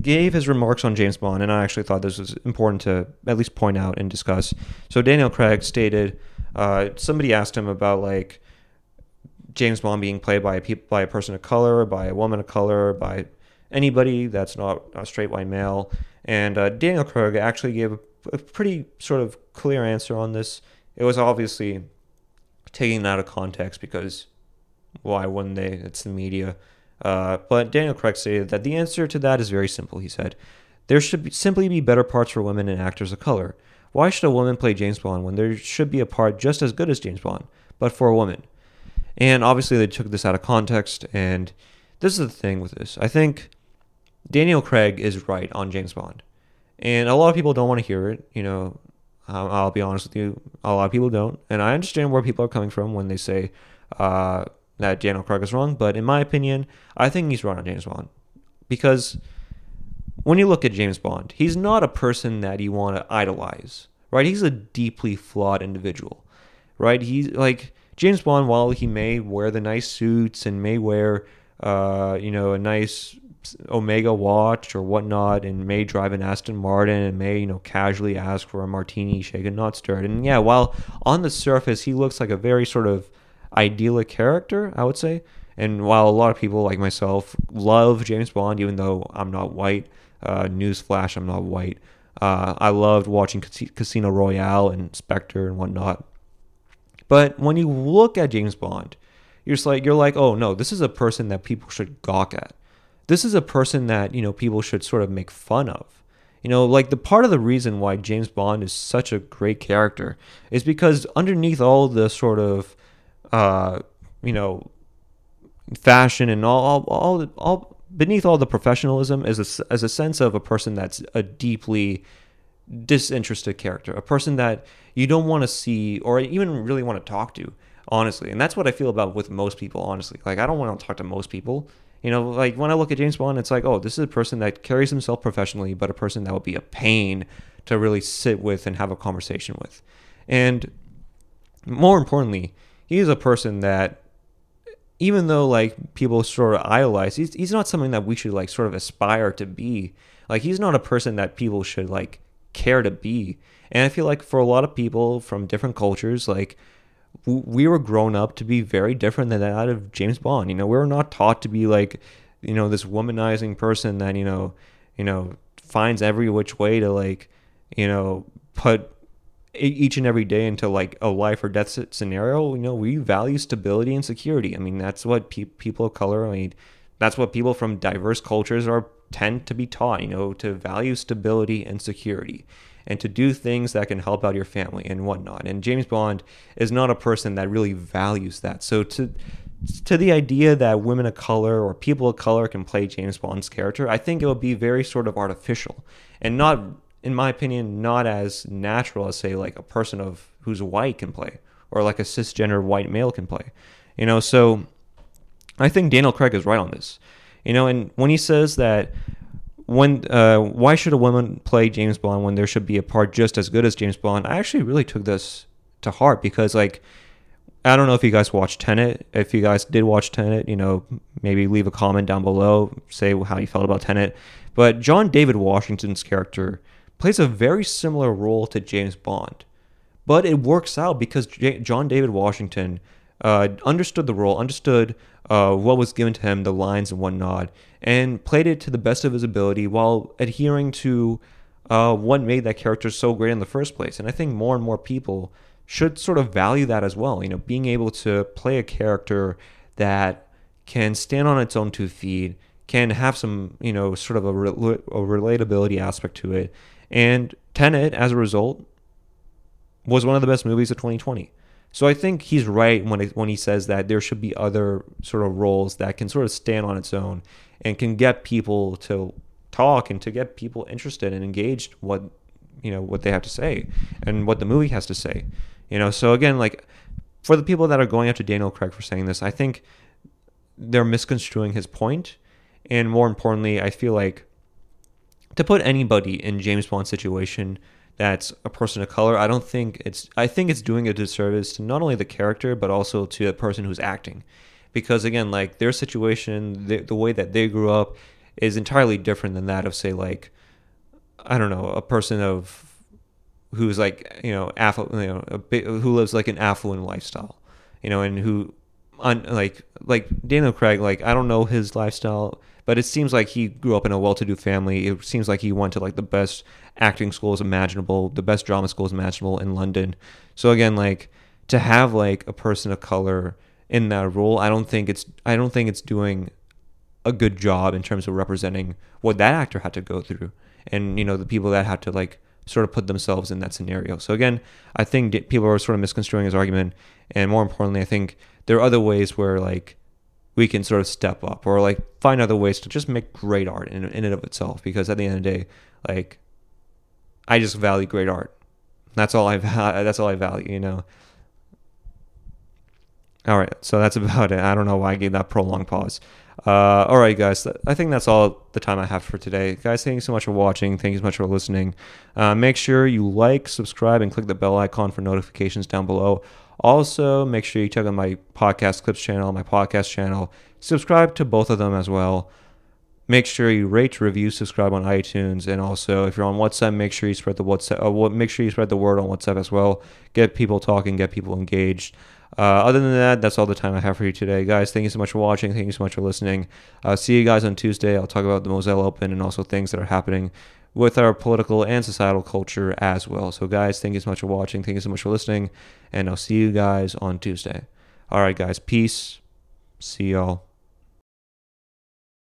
gave his remarks on James Bond, and I actually thought this was important to at least point out and discuss. So Daniel Craig stated, uh, somebody asked him about like James Bond being played by a pe- by a person of color, by a woman of color, by anybody that's not a straight white male, and uh, Daniel Craig actually gave a, a pretty sort of clear answer on this. It was obviously taking taken out of context because why wouldn't they? It's the media. Uh, but Daniel Craig stated that the answer to that is very simple. He said, There should be, simply be better parts for women and actors of color. Why should a woman play James Bond when there should be a part just as good as James Bond, but for a woman? And obviously, they took this out of context. And this is the thing with this. I think Daniel Craig is right on James Bond. And a lot of people don't want to hear it. You know, I'll be honest with you, a lot of people don't. And I understand where people are coming from when they say, uh, that Daniel Craig is wrong, but in my opinion, I think he's wrong on James Bond. Because when you look at James Bond, he's not a person that you want to idolize, right? He's a deeply flawed individual, right? He's like James Bond, while he may wear the nice suits and may wear, uh, you know, a nice Omega watch or whatnot, and may drive an Aston Martin and may, you know, casually ask for a martini, shaken, not stirred. And yeah, while on the surface he looks like a very sort of idyllic character, I would say. And while a lot of people like myself love James Bond, even though I'm not white, uh, newsflash, I'm not white. Uh, I loved watching Casino Royale and Spectre and whatnot. But when you look at James Bond, you're like you're like, oh no, this is a person that people should gawk at. This is a person that you know people should sort of make fun of. You know, like the part of the reason why James Bond is such a great character is because underneath all the sort of uh, you know, fashion and all, all, all, all beneath all the professionalism is a, as a sense of a person that's a deeply disinterested character, a person that you don't want to see or even really want to talk to, honestly. And that's what I feel about with most people, honestly. Like, I don't want to talk to most people. You know, like when I look at James Bond, it's like, oh, this is a person that carries himself professionally, but a person that would be a pain to really sit with and have a conversation with. And more importantly, he's a person that even though like people sort of idolize, he's he's not something that we should like sort of aspire to be. Like he's not a person that people should like care to be. And I feel like for a lot of people from different cultures, like we were grown up to be very different than that of James Bond. You know, we were not taught to be like, you know, this womanizing person that you know, you know, finds every which way to like, you know, put each and every day into like a life or death scenario, you know, we value stability and security. I mean, that's what pe- people of color, I mean, that's what people from diverse cultures are tend to be taught, you know, to value stability and security and to do things that can help out your family and whatnot. And James Bond is not a person that really values that. So to to the idea that women of color or people of color can play James Bond's character, I think it would be very sort of artificial and not in my opinion, not as natural as say like a person of who's white can play, or like a cisgender white male can play. You know, so I think Daniel Craig is right on this. You know, and when he says that when uh, why should a woman play James Bond when there should be a part just as good as James Bond? I actually really took this to heart because like I don't know if you guys watched Tenet. If you guys did watch Tenet, you know, maybe leave a comment down below, say how you felt about Tenet. But John David Washington's character plays a very similar role to James Bond. But it works out because J- John David Washington uh, understood the role, understood uh, what was given to him, the lines and whatnot, and played it to the best of his ability while adhering to uh, what made that character so great in the first place. And I think more and more people should sort of value that as well. You know, being able to play a character that can stand on its own two feet, can have some, you know, sort of a, re- a relatability aspect to it. And Tenet, as a result, was one of the best movies of 2020. So I think he's right when it, when he says that there should be other sort of roles that can sort of stand on its own and can get people to talk and to get people interested and engaged what you know what they have to say and what the movie has to say. You know, so again, like for the people that are going after Daniel Craig for saying this, I think they're misconstruing his point, and more importantly, I feel like to put anybody in James Bond's situation that's a person of color, I don't think it's I think it's doing a disservice to not only the character but also to the person who's acting. Because again, like their situation, the, the way that they grew up is entirely different than that of say like I don't know, a person of who's like you know afflu- you know bit, who lives like an affluent lifestyle, you know, and who on like like Daniel Craig like I don't know his lifestyle, but it seems like he grew up in a well-to-do family. It seems like he went to like the best acting schools imaginable, the best drama schools imaginable in London. So again, like to have like a person of color in that role, I don't think it's I don't think it's doing a good job in terms of representing what that actor had to go through and you know the people that had to like sort of put themselves in that scenario. So again, I think people are sort of misconstruing his argument, and more importantly, I think there are other ways where like we can sort of step up or like find other ways to just make great art in, in and of itself. Because at the end of the day, like I just value great art. That's all I that's all I value, you know. All right, so that's about it. I don't know why I gave that prolonged pause. Uh, all right, guys. I think that's all the time I have for today. Guys, thank you so much for watching. Thank you so much for listening. Uh, make sure you like, subscribe, and click the bell icon for notifications down below. Also, make sure you check out my podcast clips channel, my podcast channel. Subscribe to both of them as well. Make sure you rate, review, subscribe on iTunes, and also if you're on WhatsApp, make sure you spread the WhatsApp. Uh, make sure you spread the word on WhatsApp as well. Get people talking, get people engaged. Uh, other than that, that's all the time I have for you today, guys. Thank you so much for watching. Thank you so much for listening. Uh, see you guys on Tuesday. I'll talk about the Moselle Open and also things that are happening with our political and societal culture as well. So, guys, thank you so much for watching. Thank you so much for listening. And I'll see you guys on Tuesday. All right, guys. Peace. See y'all.